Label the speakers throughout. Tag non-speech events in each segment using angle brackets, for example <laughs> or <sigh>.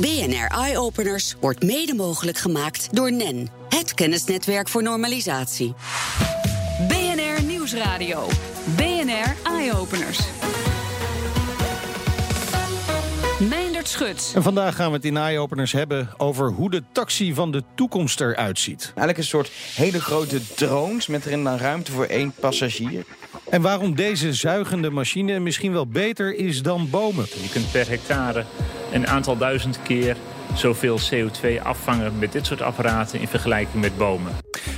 Speaker 1: BNR Eye Openers wordt mede mogelijk gemaakt door NEN, het kennisnetwerk voor normalisatie.
Speaker 2: BNR Nieuwsradio. BNR Eye Openers. Meindert Schut.
Speaker 3: En vandaag gaan we het in Eye-Openers hebben over hoe de taxi van de toekomst eruit ziet.
Speaker 4: Eigenlijk een soort hele grote drones met erin dan ruimte voor één passagier.
Speaker 3: En waarom deze zuigende machine misschien wel beter is dan bomen.
Speaker 5: Je kunt per hectare een aantal duizend keer zoveel CO2 afvangen met dit soort apparaten in vergelijking met bomen.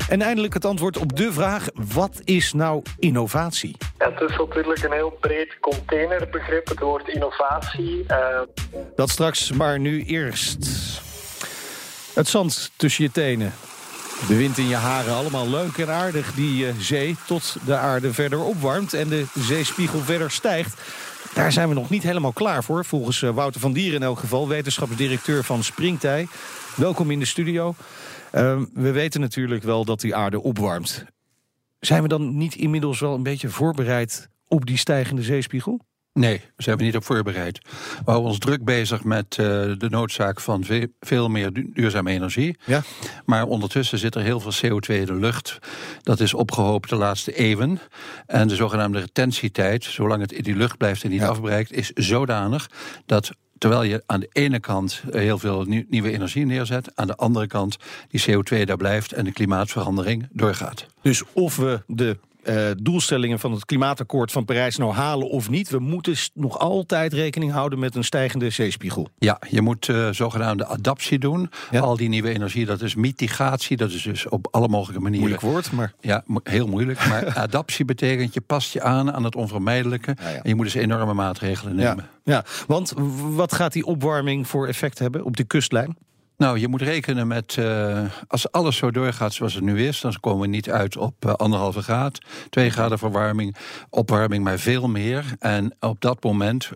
Speaker 3: En eindelijk het antwoord op de vraag: wat is nou innovatie?
Speaker 6: Ja, het is natuurlijk een heel breed containerbegrip, het woord innovatie. Uh...
Speaker 3: Dat straks, maar nu eerst. Het zand tussen je tenen. De wind in je haren, allemaal leuk en aardig die uh, zee... tot de aarde verder opwarmt en de zeespiegel verder stijgt. Daar zijn we nog niet helemaal klaar voor. Volgens uh, Wouter van Dieren in elk geval, wetenschapsdirecteur van Springtij. Welkom in de studio. Uh, we weten natuurlijk wel dat die aarde opwarmt. Zijn we dan niet inmiddels wel een beetje voorbereid op die stijgende zeespiegel?
Speaker 7: Nee, zijn we niet op voorbereid. We houden ons druk bezig met uh, de noodzaak van veel, veel meer duurzame energie.
Speaker 3: Ja.
Speaker 7: Maar ondertussen zit er heel veel CO2 in de lucht. Dat is opgehoopt de laatste eeuwen. En de zogenaamde retentietijd, zolang het in die lucht blijft en niet
Speaker 3: Ja.
Speaker 7: afbreekt, is zodanig dat terwijl je aan de ene kant eh, heel veel nieuw- nieuwe energie neerzet, aan de andere kant die CO2 daar blijft en de klimaatverandering doorgaat.
Speaker 3: Dus of we de eh, doelstellingen van het klimaatakkoord van Parijs nou halen of niet... we moeten nog altijd rekening houden met een stijgende zeespiegel.
Speaker 7: Ja, je moet eh, zogenaamde adaptie doen.
Speaker 3: Ja.
Speaker 7: Al die nieuwe energie, dat is mitigatie. Dat is dus op alle mogelijke manieren.
Speaker 3: Moeilijk woord, maar...
Speaker 7: Ja, mo- heel moeilijk. Maar <laughs> adaptie betekent je past je aan aan het onvermijdelijke.
Speaker 3: Ja, ja.
Speaker 7: En je moet dus enorme maatregelen nemen.
Speaker 3: Ja, want wat gaat die opwarming voor effect hebben op de kustlijn?
Speaker 7: Nou, je moet rekenen met, eh, als alles zo doorgaat zoals het nu is, dan komen we niet uit op eh, anderhalve graad, twee graden verwarming, opwarming, maar veel meer. En op dat moment,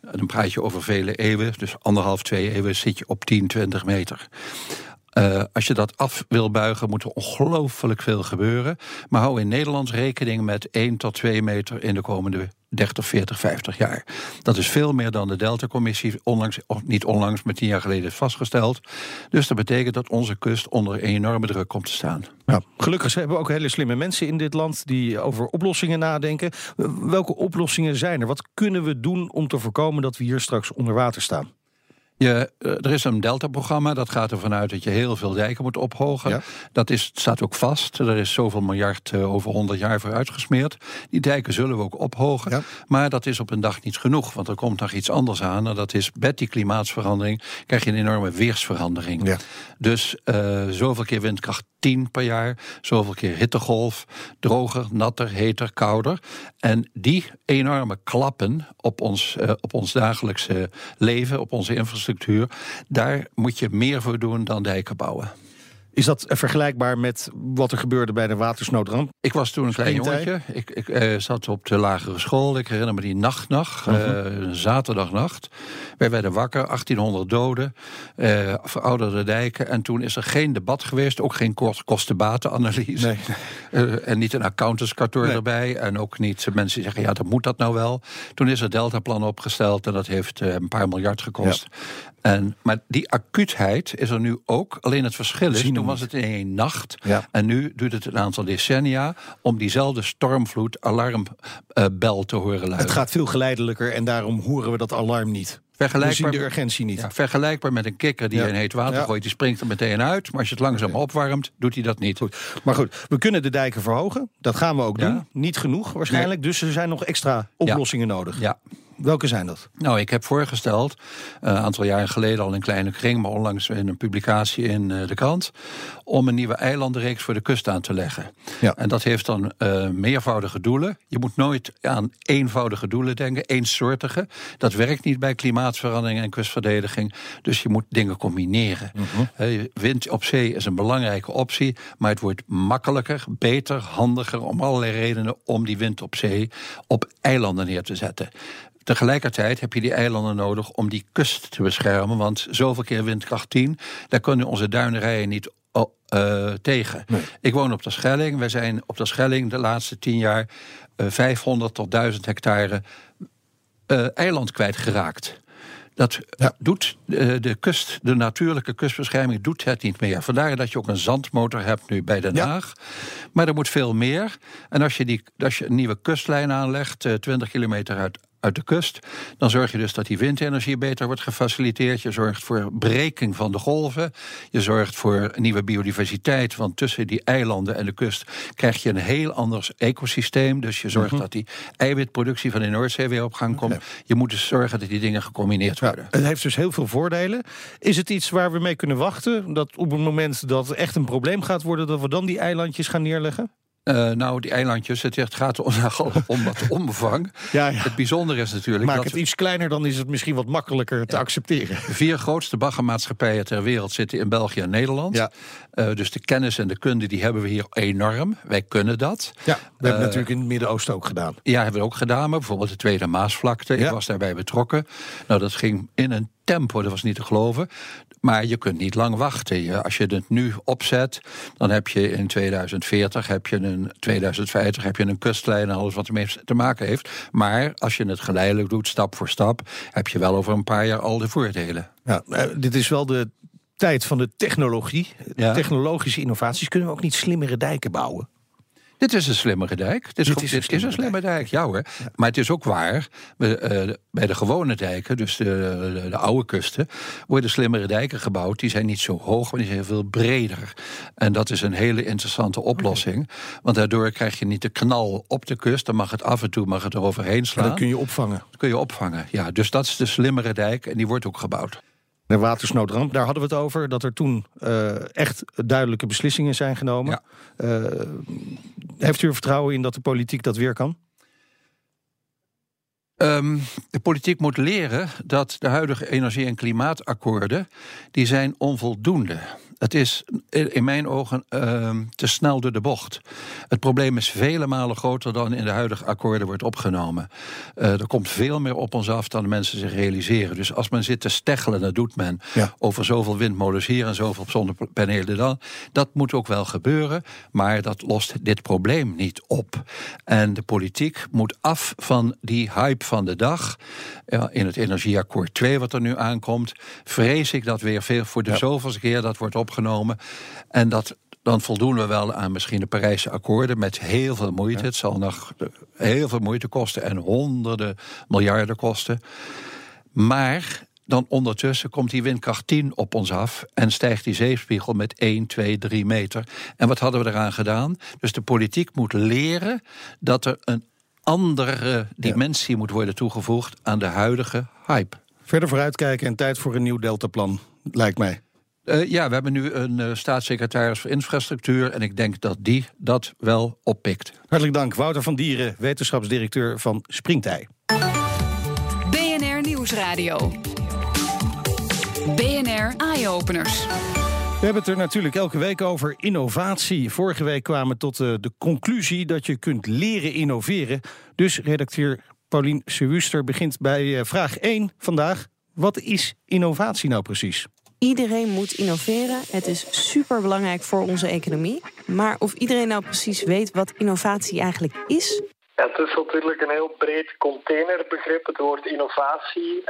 Speaker 7: dan praat je over vele eeuwen, dus anderhalf, twee eeuwen, zit je op 10, 20 meter. Eh, als je dat af wil buigen, moet er ongelooflijk veel gebeuren. Maar hou in Nederland rekening met 1 tot 2 meter in de komende 30, 40, 50 jaar. Dat is veel meer dan de Delta-commissie onlangs, of niet onlangs, maar tien jaar geleden heeft vastgesteld. Dus dat betekent dat onze kust onder enorme druk komt te staan.
Speaker 3: Gelukkig hebben we ook hele slimme mensen in dit land die over oplossingen nadenken. W- Welke oplossingen zijn er? Wat kunnen we doen om te voorkomen dat we hier straks onder water staan?
Speaker 7: Je, eh, er is een Delta-programma, dat gaat ervan uit dat je heel veel dijken moet ophogen.
Speaker 3: Ja.
Speaker 7: Dat is, staat ook vast. Er is zoveel miljard eh, over 100 jaar voor uitgesmeerd. Die dijken zullen we ook ophogen.
Speaker 3: Ja.
Speaker 7: Maar dat is op een dag niet genoeg, want er komt nog iets anders aan. En dat is met die klimaatsverandering krijg je een enorme weersverandering.
Speaker 3: Ja.
Speaker 7: Dus eh, zoveel keer windkracht 10 per jaar, zoveel keer hittegolf, droger, natter, heter, kouder. En die enorme klappen op ons, op ons dagelijkse leven, op onze infrastructuur, daar moet je meer voor doen dan dijken bouwen.
Speaker 3: Is dat eh, vergelijkbaar met wat er gebeurde bij de watersnoodramp?
Speaker 7: Ik was toen een klein jongetje. Ik, ik eh, zat op de lagere school. Ik herinner me die nachtnacht,
Speaker 3: Mhm.
Speaker 7: eh, een zaterdagnacht. Wij werden wakker, 1800 doden, verouderde dijken. En toen is er geen debat geweest, ook geen kost- kosten-batenanalyse.
Speaker 3: Nee.
Speaker 7: Eh, en niet een accountantskantoor
Speaker 3: Nee.
Speaker 7: erbij. En ook niet mensen die zeggen, ja, dat moet dat nou wel. Toen is er Deltaplan opgesteld en dat heeft een paar miljard gekost. En, maar die acuutheid is er nu ook. Alleen het verschil is, toen was het in één nacht.
Speaker 3: Ja.
Speaker 7: En nu duurt het een aantal decennia om diezelfde stormvloed alarmbel te horen luiden.
Speaker 3: Het gaat veel geleidelijker en daarom horen we dat alarm niet. We zien
Speaker 7: vergelijkbaar,
Speaker 3: de urgentie niet.
Speaker 7: ja, vergelijkbaar met een kikker die
Speaker 3: Ja.
Speaker 7: in heet water
Speaker 3: Ja.
Speaker 7: gooit. Die springt er meteen uit. Maar als je het langzaam opwarmt, doet hij dat niet.
Speaker 3: Goed. Maar goed, we kunnen de dijken verhogen. Dat gaan we ook doen. Niet genoeg waarschijnlijk. Dus er zijn nog extra oplossingen nodig.
Speaker 7: Ja.
Speaker 3: Welke zijn dat?
Speaker 7: Nou, ik heb voorgesteld, eh, een aantal jaren geleden al in kleine kring, maar onlangs in een publicatie in eh, de krant, om een nieuwe eilandenreeks voor de kust aan te leggen.
Speaker 3: Ja.
Speaker 7: En dat heeft dan eh, meervoudige doelen. Je moet nooit aan eenvoudige doelen denken, eensoortige. Dat werkt niet bij klimaatverandering en kustverdediging. Dus je moet dingen combineren. Eh, wind op zee is een belangrijke optie, maar het wordt makkelijker, beter, handiger om allerlei redenen om die wind op zee op eilanden neer te zetten. Tegelijkertijd heb je die eilanden nodig om die kust te beschermen. Want zoveel keer windkracht 10, daar kunnen onze duinerijen niet oh, eh, tegen. Ik woon op de Schelling. Wij zijn op de Schelling de laatste 10 jaar eh, 500 tot 1000 hectare eh, eiland kwijtgeraakt. Dat doet de kust, de natuurlijke kustbescherming doet het niet meer. Vandaar dat je ook een zandmotor hebt nu bij Den Haag. Maar er moet veel meer. En als je, die, als je een nieuwe kustlijn aanlegt, eh, 20 kilometer uit uit de kust. Dan zorg je dus dat die windenergie beter wordt gefaciliteerd. Je zorgt voor breking van de golven. Je zorgt voor nieuwe biodiversiteit. Want tussen die eilanden en de kust krijg je een heel ander ecosysteem. Dus je zorgt
Speaker 3: Mhm.
Speaker 7: dat die eiwitproductie van de Noordzee weer op gang komt. Je moet dus zorgen dat die dingen gecombineerd worden.
Speaker 3: Het heeft dus heel veel voordelen. Is het iets waar we mee kunnen wachten? Dat op het moment dat het echt een probleem gaat worden... dat we dan die eilandjes gaan neerleggen?
Speaker 7: Eh, nou, die eilandjes, het het gaat <laughs> om, om wat omvang.
Speaker 3: Ja, ja.
Speaker 7: Het bijzondere is natuurlijk
Speaker 3: Maak
Speaker 7: dat
Speaker 3: het iets kleiner, dan is het misschien wat makkelijker te accepteren.
Speaker 7: de vier grootste baggermaatschappijen ter wereld zitten in België en Nederland.
Speaker 3: Ja.
Speaker 7: Eh, dus de kennis en de kunde die hebben we hier enorm. Wij kunnen dat.
Speaker 3: Ja, we hebben
Speaker 7: Eh,
Speaker 3: natuurlijk in het Midden-Oosten ook gedaan.
Speaker 7: Ja, hebben we ook gedaan, maar bijvoorbeeld de Tweede Maasvlakte. Ik was daarbij betrokken. Nou, dat ging in een tempo, dat was niet te geloven. Maar je kunt niet lang wachten. Als je het nu opzet, dan heb je in 2040, heb je een 2050, heb je een kustlijn en alles wat ermee te maken heeft. Maar als je het geleidelijk doet, stap voor stap, heb je wel over een paar jaar al de voordelen.
Speaker 3: Ja, eh, dit is wel de tijd van de technologie.
Speaker 7: Ja.
Speaker 3: Technologische innovaties. Kunnen we ook niet slimmere dijken bouwen?
Speaker 7: Dit is een slimmere dijk. Dit is,
Speaker 3: Dit
Speaker 7: goed-
Speaker 3: is
Speaker 7: dit
Speaker 3: een
Speaker 7: is een slimme dijk, ja hoor. Maar het is ook waar, eh, bij de gewone dijken, dus de, de, de oude kusten, worden slimmere dijken gebouwd. Die zijn niet zo hoog, maar die zijn veel breder. En dat is een hele interessante oplossing. Want daardoor krijg je niet de knal op de kust. Dan mag het af en toe mag het er overheen
Speaker 3: En
Speaker 7: slaan.
Speaker 3: dat kun je opvangen.
Speaker 7: Dat kun je opvangen. Ja, dus dat is de slimmere dijk en die wordt ook gebouwd.
Speaker 3: De watersnoodramp, daar hadden we het over. Dat er toen eh, echt duidelijke beslissingen zijn genomen.
Speaker 7: Ja.
Speaker 3: Eh, heeft u er vertrouwen in dat de politiek dat weer kan?
Speaker 7: Ehm, de politiek moet leren dat de huidige energie- en klimaatakkoorden... die zijn onvoldoende. Het is in mijn ogen ehm, te snel door de bocht. Het probleem is vele malen groter dan in de huidige akkoorden wordt opgenomen. Eh, er komt veel meer op ons af dan de mensen zich realiseren. Dus als men zit te steggelen, dat doet men...
Speaker 3: Ja.
Speaker 7: over zoveel windmolens hier en zoveel zonnepanelen dan... dat moet ook wel gebeuren, maar dat lost dit probleem niet op. En de politiek moet af van die hype van de dag. In het energieakkoord 2 wat er nu aankomt... vrees ik dat weer veel voor de zoveelste keer dat wordt opgenomen. En dat dan voldoen we wel aan misschien de Parijse akkoorden met heel veel moeite. Het zal nog heel veel moeite kosten en honderden miljarden kosten. Maar dan ondertussen komt die windkracht 10 op ons af en stijgt die zeespiegel met 1, 2, 3 meter. En wat hadden we eraan gedaan? Dus de politiek moet leren dat er een andere dimensie moet worden toegevoegd aan de huidige hype.
Speaker 3: Verder vooruitkijken en tijd voor een nieuw deltaplan, lijkt mij.
Speaker 7: Uh, ja, we hebben nu een uh, staatssecretaris voor infrastructuur en ik denk dat die dat wel oppikt.
Speaker 3: Hartelijk dank, Wouter van Dieren, wetenschapsdirecteur van Springtij.
Speaker 2: BNR Nieuwsradio. BNR Eye-Openers.
Speaker 3: We hebben het er natuurlijk elke week over innovatie. Vorige week kwamen we tot uh, de conclusie dat je kunt leren innoveren. Dus redacteur Paulien Sewuster begint bij uh, vraag 1 vandaag. Wat is innovatie nou precies?
Speaker 8: Iedereen moet innoveren. Het is super belangrijk voor onze economie. Maar of iedereen nou precies weet wat innovatie eigenlijk is?
Speaker 6: Ja, het is natuurlijk een heel breed containerbegrip, het woord innovatie.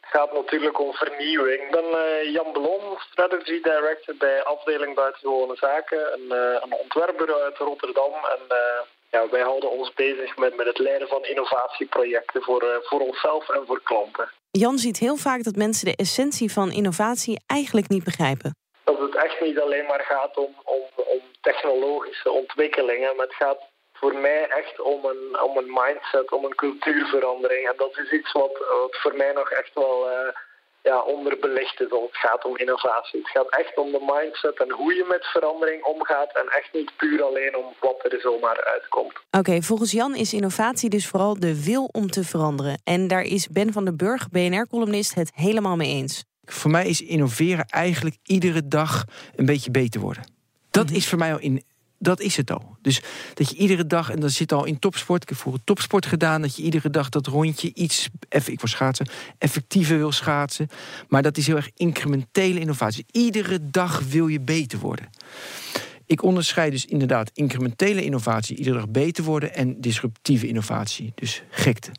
Speaker 6: Het gaat natuurlijk om vernieuwing. Ik ben uh, Jan Belon, Strategy Director bij afdeling Buitengewone Zaken. Een, uh, een ontwerpbureau uit Rotterdam. En uh, ja, wij houden ons bezig met, met het leiden van innovatieprojecten voor, voor onszelf en voor klanten.
Speaker 8: Jan ziet heel vaak dat mensen de essentie van innovatie eigenlijk niet begrijpen.
Speaker 6: Dat het echt niet alleen maar gaat om, om, om technologische ontwikkelingen, maar het gaat voor mij echt om een, om een mindset, om een cultuurverandering. En dat is iets wat, wat voor mij nog echt wel uh, ja, onderbelicht is als het gaat om innovatie. Het gaat echt om de mindset en hoe je met verandering omgaat en echt niet puur alleen om wat er zomaar uitkomt.
Speaker 8: Oké, okay, volgens Jan is innovatie dus vooral de wil om te veranderen. En daar is Ben van den Burg, BNR-columnist, het helemaal mee eens.
Speaker 9: Voor mij is innoveren eigenlijk iedere dag een beetje beter worden. Dat -hmm. is voor mij al in dat is het al. Dus dat je iedere dag, en dat zit al in topsport, ik heb voor topsport gedaan, dat je iedere dag dat rondje iets, even, ik wil schaatsen, effectiever wil schaatsen. Maar dat is heel erg incrementele innovatie. Iedere dag wil je beter worden. Ik onderscheid dus inderdaad incrementele innovatie, iedere dag beter worden, en disruptieve innovatie, dus gekte.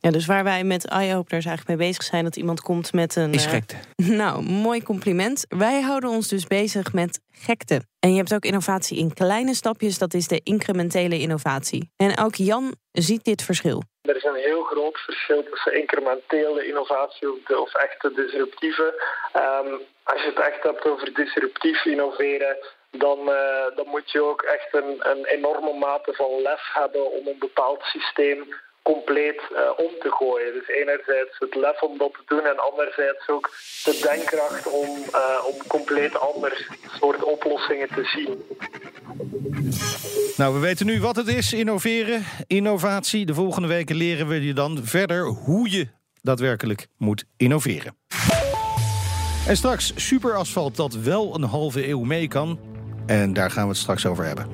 Speaker 8: Ja, dus waar wij met eye-openers eigenlijk mee bezig zijn... dat iemand komt met een...
Speaker 9: Is
Speaker 8: eh,
Speaker 9: gekte. <laughs>
Speaker 8: nou, mooi compliment. Wij houden ons dus bezig met gekte. En je hebt ook innovatie in kleine stapjes. Dat is de incrementele innovatie. En ook Jan ziet dit verschil.
Speaker 6: Er is een heel groot verschil tussen incrementele innovatie of, de, of echte disruptieve. Ehm, als je het echt hebt over disruptief innoveren, dan, eh, dan moet je ook echt een, een enorme mate van lef hebben om een bepaald systeem compleet eh, om te gooien. Dus enerzijds het lef om dat te doen en anderzijds ook de denkkracht om, eh, om compleet ander soort oplossingen te zien.
Speaker 3: Nou, we weten nu wat het is, innoveren, innovatie. De volgende weken leren we je dan verder hoe je daadwerkelijk moet innoveren. En straks superasfalt dat wel een halve eeuw mee kan. En daar gaan we het straks over hebben.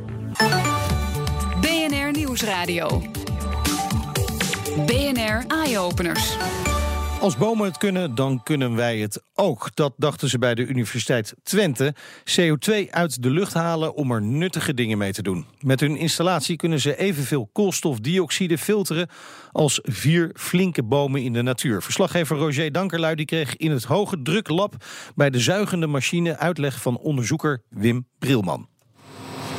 Speaker 2: BNR Nieuwsradio. BNR Eye-Openers.
Speaker 3: Als bomen het kunnen, dan kunnen wij het ook. Dat dachten ze bij de Universiteit Twente. CO2 uit de lucht halen om er nuttige dingen mee te doen. Met hun installatie kunnen ze evenveel koolstofdioxide filteren... als vier flinke bomen in de natuur. Verslaggever Roger Dankerlui die kreeg in het hoge druklab... bij de zuigende machine uitleg van onderzoeker Wim Brilman.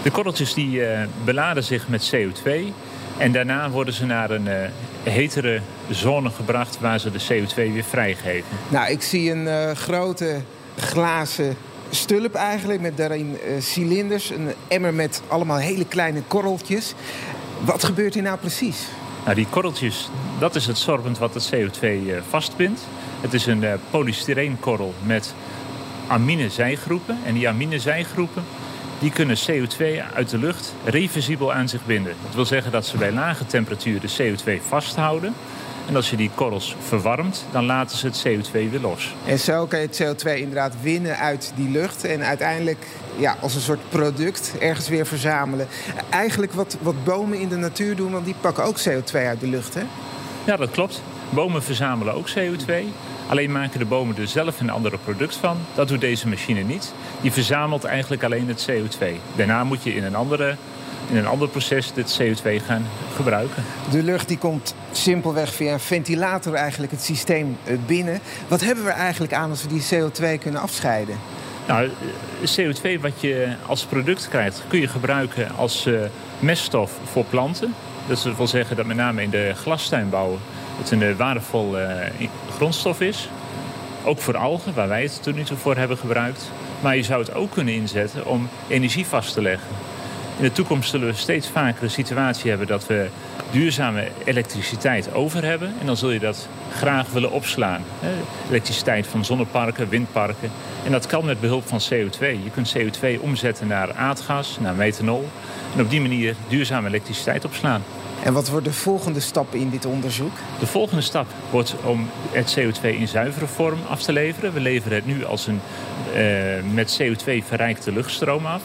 Speaker 5: De korreltjes die eh, beladen zich met CO2 en daarna worden ze naar een eh, hetere zone gebracht waar ze de CO2 weer vrijgeven.
Speaker 10: Nou, ik zie een eh, grote glazen stulp eigenlijk met daarin eh, cilinders. Een emmer met allemaal hele kleine korreltjes. Wat gebeurt hier nou precies?
Speaker 5: Nou, die korreltjes, dat is het sorbent wat het CO2 eh, vastbindt. Het is een polystyreenkorrel met aminezijgroepen. En die aminezijgroepen die kunnen CO2 uit de lucht reversibel aan zich binden. Dat wil zeggen dat ze bij lage temperatuur de CO2 vasthouden. En als je die korrels verwarmt, dan laten ze het CO2 weer los.
Speaker 10: En zo kan je het CO2 inderdaad winnen uit die lucht. En uiteindelijk ja, als een soort product ergens weer verzamelen. Eigenlijk wat, wat bomen in de natuur doen, want die pakken ook CO2 uit de lucht, hè?
Speaker 5: Ja, dat klopt. Bomen verzamelen ook CO2. Alleen maken de bomen er zelf een ander product van. Dat doet deze machine niet. Die verzamelt eigenlijk alleen het CO2. Daarna moet je in een, andere, in een ander proces dit CO2 gaan gebruiken.
Speaker 10: De lucht die komt simpelweg via een ventilator eigenlijk het systeem eh, binnen. Wat hebben we eigenlijk aan als we die CO2 kunnen afscheiden?
Speaker 5: Nou, CO2 wat je als product krijgt, kun je gebruiken als uh, meststof voor planten. Dat wil zeggen dat met name in de glastuinbouw het een uh, waardevol uh, grondstof is. Ook voor algen, waar wij het tot nu toe voor hebben gebruikt. Maar je zou het ook kunnen inzetten om energie vast te leggen. In de toekomst zullen we steeds vaker een situatie hebben dat we duurzame elektriciteit over hebben. En dan zul je dat graag willen opslaan. Elektriciteit van zonneparken, windparken. En dat kan met behulp van CO2. Je kunt CO2 omzetten naar aardgas, naar methanol. En op die manier duurzame elektriciteit opslaan.
Speaker 10: En wat wordt de volgende stap in dit onderzoek?
Speaker 5: De volgende stap wordt om het CO2 in zuivere vorm af te leveren. We leveren het nu als een uh, met CO2 verrijkte luchtstroom af.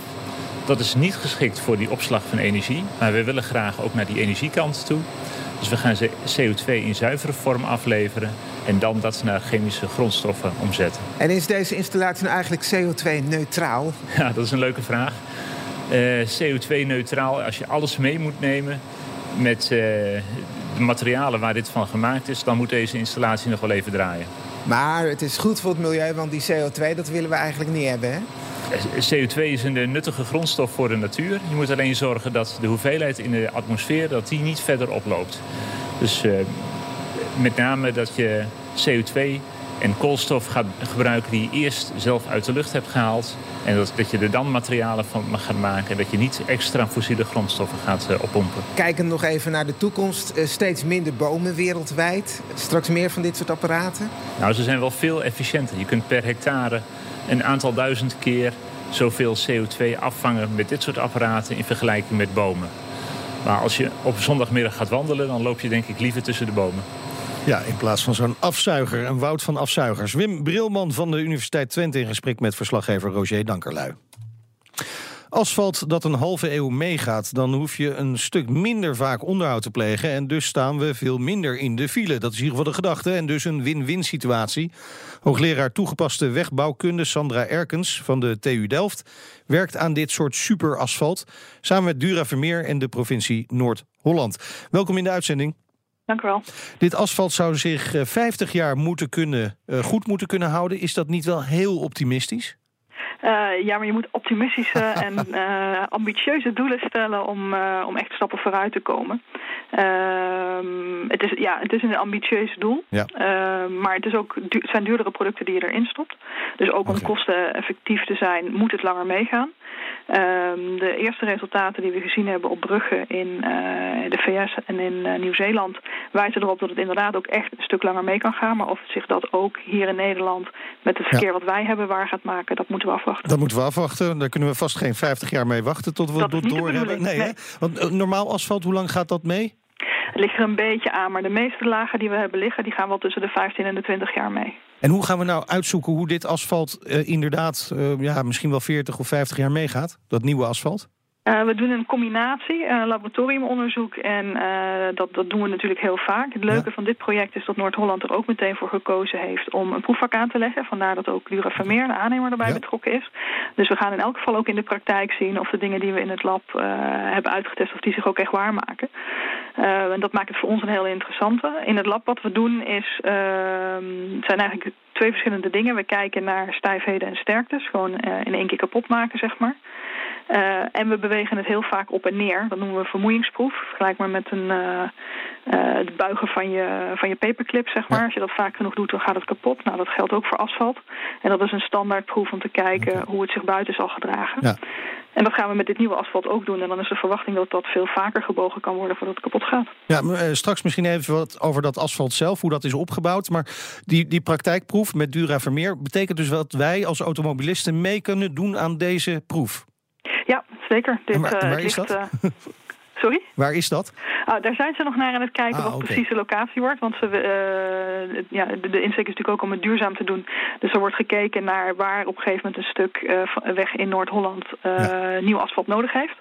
Speaker 5: Dat is niet geschikt voor die opslag van energie. Maar we willen graag ook naar die energiekant toe. Dus we gaan CO2 in zuivere vorm afleveren. En dan dat naar chemische grondstoffen omzetten.
Speaker 10: En is deze installatie nou eigenlijk CO2-neutraal?
Speaker 5: Ja, dat is een leuke vraag. Uh, CO2-neutraal, als je alles mee moet nemen met uh, de materialen waar dit van gemaakt is... dan moet deze installatie nog wel even draaien.
Speaker 10: Maar het is goed voor het milieu, want die CO2 dat willen we eigenlijk niet hebben, hè?
Speaker 5: CO2 is een nuttige grondstof voor de natuur. Je moet alleen zorgen dat de hoeveelheid in de atmosfeer dat die niet verder oploopt. Dus uh, met name dat je CO2 en koolstof gaat gebruiken die je eerst zelf uit de lucht hebt gehaald. En dat, dat je er dan materialen van gaat maken. En dat je niet extra fossiele grondstoffen gaat uh, oppompen.
Speaker 10: Kijkend nog even naar de toekomst. Uh, steeds minder bomen wereldwijd. Straks meer van dit soort apparaten?
Speaker 5: Nou, ze zijn wel veel efficiënter. Je kunt per hectare een aantal duizend keer zoveel CO2 afvangen met dit soort apparaten in vergelijking met bomen. Maar als je op zondagmiddag gaat wandelen, dan loop je denk ik liever tussen de bomen.
Speaker 3: Ja, in plaats van zo'n afzuiger, een woud van afzuigers. Wim Brilman van de Universiteit Twente in gesprek met verslaggever Roger Dankerlui. Asfalt dat een halve eeuw meegaat, dan hoef je een stuk minder vaak onderhoud te plegen. En dus staan we veel minder in de file. Dat is in ieder geval de gedachte en dus een win-win situatie. Hoogleraar toegepaste wegbouwkunde Sandra Erkens van de TU Delft werkt aan dit soort superasfalt. Samen met Dura Vermeer en de provincie Noord-Holland. Welkom in de uitzending.
Speaker 11: Dank u wel.
Speaker 3: Dit asfalt zou zich eh, 50 jaar moeten kunnen, eh, goed moeten kunnen houden. Is dat niet wel heel optimistisch?
Speaker 11: Uh, ja, maar je moet optimistische <laughs> en uh, ambitieuze doelen stellen om, uh, om echt stappen vooruit te komen. Ehm, het, is, ja, het is een ambitieus doel,
Speaker 3: ja.
Speaker 11: maar het, is ook, het zijn duurdere producten die je erin stopt. Dus ook om okay. kosteneffectief te zijn, moet het langer meegaan. Um, de eerste resultaten die we gezien hebben op bruggen in uh, de VS en in uh, Nieuw-Zeeland wijzen erop dat het inderdaad ook echt een stuk langer mee kan gaan. Maar of zich dat ook hier in Nederland met het verkeer ja. wat wij hebben waar gaat maken, dat moeten we afwachten.
Speaker 3: Dat moeten we afwachten. Daar kunnen we vast geen 50 jaar mee wachten tot we
Speaker 11: dat
Speaker 3: het door hebben. Nee, nee. Want uh, normaal asfalt, hoe lang gaat dat mee?
Speaker 11: Ligt er een beetje aan, maar de meeste lagen die we hebben liggen, die gaan wel tussen de 15 en de 20 jaar mee.
Speaker 3: En hoe gaan we nou uitzoeken hoe dit asfalt uh, inderdaad uh, ja, misschien wel 40 of 50 jaar meegaat? Dat nieuwe asfalt?
Speaker 11: Uh, we doen een combinatie, uh, laboratoriumonderzoek en uh, dat, dat doen we natuurlijk heel vaak. Het leuke ja. van dit project is dat Noord-Holland er ook meteen voor gekozen heeft om een proefvak aan te leggen. Vandaar dat ook Dura Vermeer, de aannemer, erbij ja. betrokken is. Dus we gaan in elk geval ook in de praktijk zien of de dingen die we in het lab hebben uitgetest, of die zich ook echt waarmaken. en dat maakt het voor ons een heel interessante. In het lab wat we doen is, ehm, zijn eigenlijk twee verschillende dingen. We kijken naar stijfheden en sterktes, gewoon in één keer kapot maken, zeg maar. Uh, en we bewegen het heel vaak op en neer. Dat noemen we vermoeiingsproef. Vergelijk maar met een, uh, uh, de buigen van je, van je paperclip, zeg maar. Ja. Als je dat vaak genoeg doet, dan gaat het kapot. Nou, dat geldt ook voor asfalt. En dat is een standaardproef om te kijken okay. hoe het zich buiten zal gedragen.
Speaker 3: Ja.
Speaker 11: En dat gaan we met dit nieuwe asfalt ook doen. En dan is de verwachting dat dat veel vaker gebogen kan worden voordat het kapot gaat.
Speaker 3: Ja, maar, straks misschien even wat over dat asfalt zelf, hoe dat is opgebouwd. Maar die, die praktijkproef met Dura Vermeer betekent dus dat wij als automobilisten mee kunnen doen aan deze proef.
Speaker 11: Ja, zeker. Dit,
Speaker 3: waar,
Speaker 11: uh,
Speaker 3: is dat?
Speaker 11: Uh, <laughs> sorry?
Speaker 3: Waar is dat?
Speaker 11: Oh, daar zijn ze nog naar aan het kijken
Speaker 3: Ah,
Speaker 11: wat precies de locatie wordt. Want ze, uh, ja, de, de insteek is natuurlijk ook om het duurzaam te doen. Dus er wordt gekeken naar waar op een gegeven moment een stuk eh, weg in Noord-Holland eh, nieuw asfalt nodig heeft.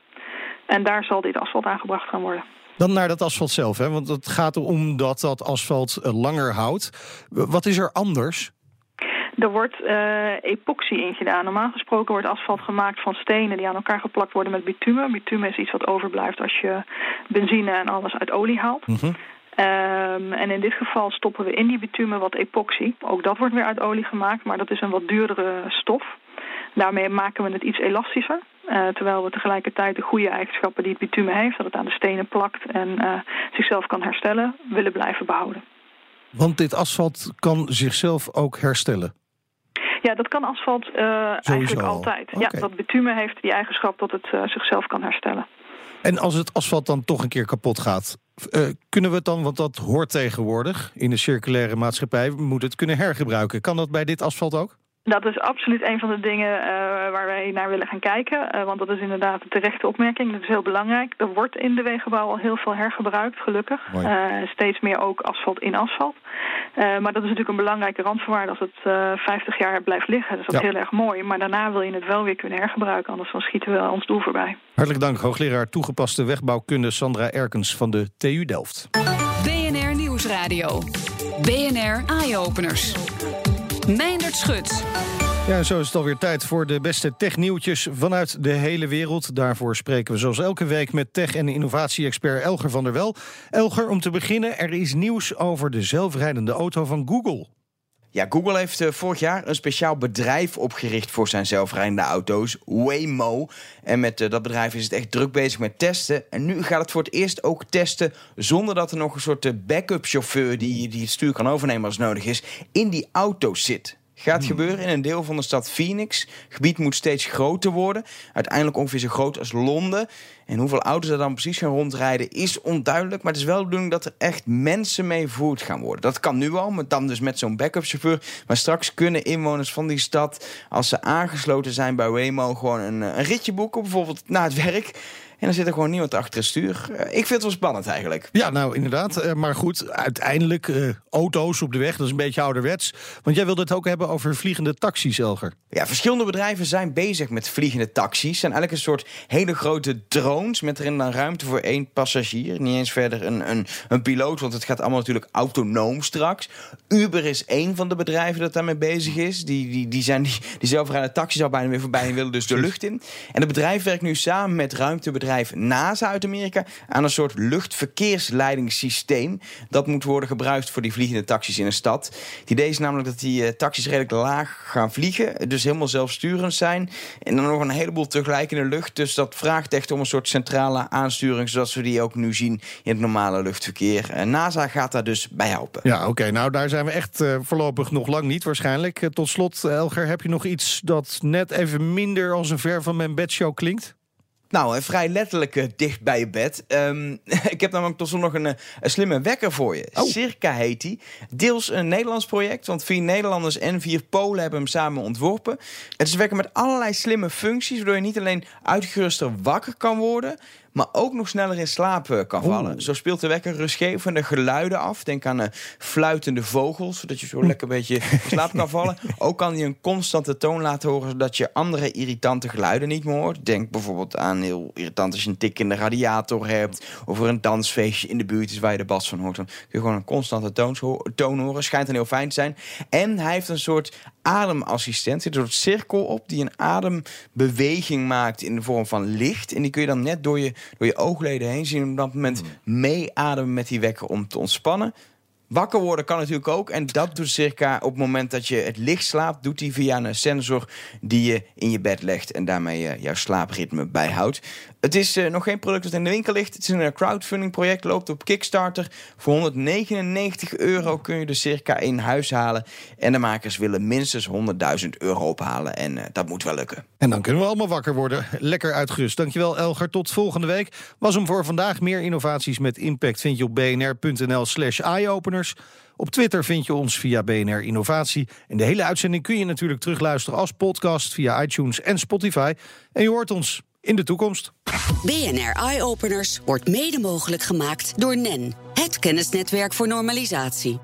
Speaker 11: En daar zal dit asfalt aangebracht gaan worden.
Speaker 3: Dan naar dat asfalt zelf, hè? want het gaat erom dat dat asfalt langer houdt. Wat is er anders?
Speaker 11: Er wordt eh, epoxy in gedaan. Normaal gesproken wordt asfalt gemaakt van stenen die aan elkaar geplakt worden met bitumen. Bitumen is iets wat overblijft als je benzine en alles uit olie haalt.
Speaker 3: Mhm.
Speaker 11: Ehm, en in dit geval stoppen we in die bitumen wat epoxy. Ook dat wordt weer uit olie gemaakt, maar dat is een wat duurdere stof. Daarmee maken we het iets elastischer. eh, terwijl we tegelijkertijd de goede eigenschappen die het bitumen heeft, dat het aan de stenen plakt en eh, zichzelf kan herstellen, willen blijven behouden.
Speaker 3: Want dit asfalt kan zichzelf ook herstellen.
Speaker 11: Ja, dat kan asfalt eh, eigenlijk
Speaker 3: al.
Speaker 11: altijd. Ja, dat bitumen heeft die eigenschap dat het eh, zichzelf kan herstellen.
Speaker 3: En als het asfalt dan toch een keer kapot gaat, eh, kunnen we het dan, want dat hoort tegenwoordig in de circulaire maatschappij, we moeten het kunnen hergebruiken. Kan dat bij dit asfalt ook?
Speaker 11: Dat is absoluut een van de dingen eh, waar wij naar willen gaan kijken. eh, want dat is inderdaad een terechte opmerking. Dat is heel belangrijk. Er wordt in de wegenbouw al heel veel hergebruikt, gelukkig. Eh, steeds meer ook asfalt in asfalt. Eh, maar dat is natuurlijk een belangrijke randvoorwaarde als het eh 50 jaar blijft liggen. Dus dat is
Speaker 3: Ja.
Speaker 11: heel erg mooi. Maar daarna wil je het wel weer kunnen hergebruiken. Anders dan schieten we ons doel voorbij.
Speaker 3: Hartelijk dank, hoogleraar toegepaste wegbouwkunde Sandra Erkens van de TU Delft.
Speaker 2: BNR Nieuwsradio. BNR Eye-Openers. Meindert Schut.
Speaker 3: Ja, zo is het alweer tijd voor de beste technieuwtjes vanuit de hele wereld. Daarvoor spreken we zoals elke week met tech- en innovatie-expert Elger van der Wel. Elger, om te beginnen, er is nieuws over de zelfrijdende auto van Google.
Speaker 4: Ja, Google heeft eh, vorig jaar een speciaal bedrijf opgericht voor zijn zelfrijdende auto's, Waymo. En met eh, dat bedrijf is het echt druk bezig met testen. En nu gaat het voor het eerst ook testen zonder dat er nog een soort eh, backup chauffeur die, die het stuur kan overnemen als nodig is, in die auto zit. Gaat gebeuren in een deel van de stad Phoenix. Het gebied moet steeds groter worden. Uiteindelijk ongeveer zo groot als Londen. En hoeveel auto's er dan precies gaan rondrijden is onduidelijk. Maar het is wel de bedoeling dat er echt mensen mee vervoerd gaan worden. Dat kan nu al, maar dan dus met zo'n backup chauffeur. Maar straks kunnen inwoners van die stad, als ze aangesloten zijn bij Waymo, gewoon een, eh, een ritje boeken, bijvoorbeeld naar het werk. En dan zit er gewoon niemand achter het stuur. Eh, Ik vind het wel spannend eigenlijk.
Speaker 3: Ja, nou inderdaad. eh, Maar goed, uiteindelijk eh, auto's op de weg, dat is een beetje ouderwets. Want jij wilde het ook hebben over vliegende taxis, Elger.
Speaker 4: Ja, verschillende bedrijven zijn bezig met vliegende taxis. zijn eigenlijk een soort hele grote drones met erin dan ruimte voor één passagier. Niet eens verder een, een, een piloot, want het gaat allemaal natuurlijk autonoom straks. Uber is één van de bedrijven dat daarmee bezig is. Die, die, die, zijn, die, die zelfrijdende taxis al bijna weer voorbij en willen dus de lucht in. En het bedrijf werkt nu samen met ruimtebedrijf NASA uit Amerika aan een soort luchtverkeersleidingssysteem. Dat moet worden gebruikt voor die vliegende taxis in een stad. Het idee is namelijk dat die uh, taxis redelijk laag gaan vliegen, dus helemaal zelfsturend zijn. En dan nog een heleboel tegelijk in de lucht. Dus dat vraagt echt om een soort centrale aansturing, zoals we die ook nu zien in het normale luchtverkeer. Uh, NASA gaat daar dus bij helpen.
Speaker 3: Ja, oké. Nou, daar zijn we echt uh, voorlopig nog lang niet waarschijnlijk. tot slot, Elger, heb je nog iets dat net even minder als een ver van mijn bedshow klinkt?
Speaker 4: Nou, vrij letterlijk uh, dicht bij je bed. Um, <laughs> ik heb namelijk tot nog een, een, slimme wekker voor je. Oh. Circa heet die. Deels een Nederlands project, want vier Nederlanders en vier Polen hebben hem samen ontworpen. Het is een wekker met allerlei slimme functies, waardoor je niet alleen uitgeruster wakker kan worden, maar ook nog sneller in slaap eh, kan vallen. Zo speelt de wekker rustgevende geluiden af. Denk aan uh, fluitende vogels, zodat je zo lekker een beetje in slaap kan vallen. <laughs> Ook kan hij een constante toon laten horen, zodat je andere irritante geluiden niet meer hoort. Denk bijvoorbeeld aan heel irritant als je een tik in de radiator hebt, of er een dansfeestje in de buurt is waar je de bas van hoort. Dan kun je gewoon een constante toon, toon horen. Schijnt dan heel fijn te zijn. En hij heeft een soort ademassistent. Er soort cirkel op die een adembeweging maakt in de vorm van licht. En die kun je dan net door je door je oogleden heen zien. En op dat moment hmm. meeademen met die wekker om te ontspannen. Wakker worden kan natuurlijk ook. En dat doet circa op het moment dat je het licht slaapt, doet hij via een sensor die je in je bed legt en daarmee uh, jouw slaapritme bijhoudt. Het is uh, nog geen product dat in de winkel ligt. Het is een eh, crowdfunding project, loopt op Kickstarter. Voor 199 euro kun je er circa in huis halen. En de makers willen minstens 100.000 euro ophalen. En dat moet wel lukken.
Speaker 3: En dan kunnen we allemaal wakker worden. <laughs> Lekker uitgerust. Dankjewel Elger. Tot volgende week. Was hem voor vandaag. Meer innovaties met impact vind je op bnr.nl slash Op Twitter vind je ons via BNR Innovatie. En de hele uitzending kun je natuurlijk terugluisteren als podcast via iTunes en Spotify. En je hoort ons in de toekomst.
Speaker 1: BNR Eye Openers wordt mede mogelijk gemaakt door NEN, het kennisnetwerk voor normalisatie.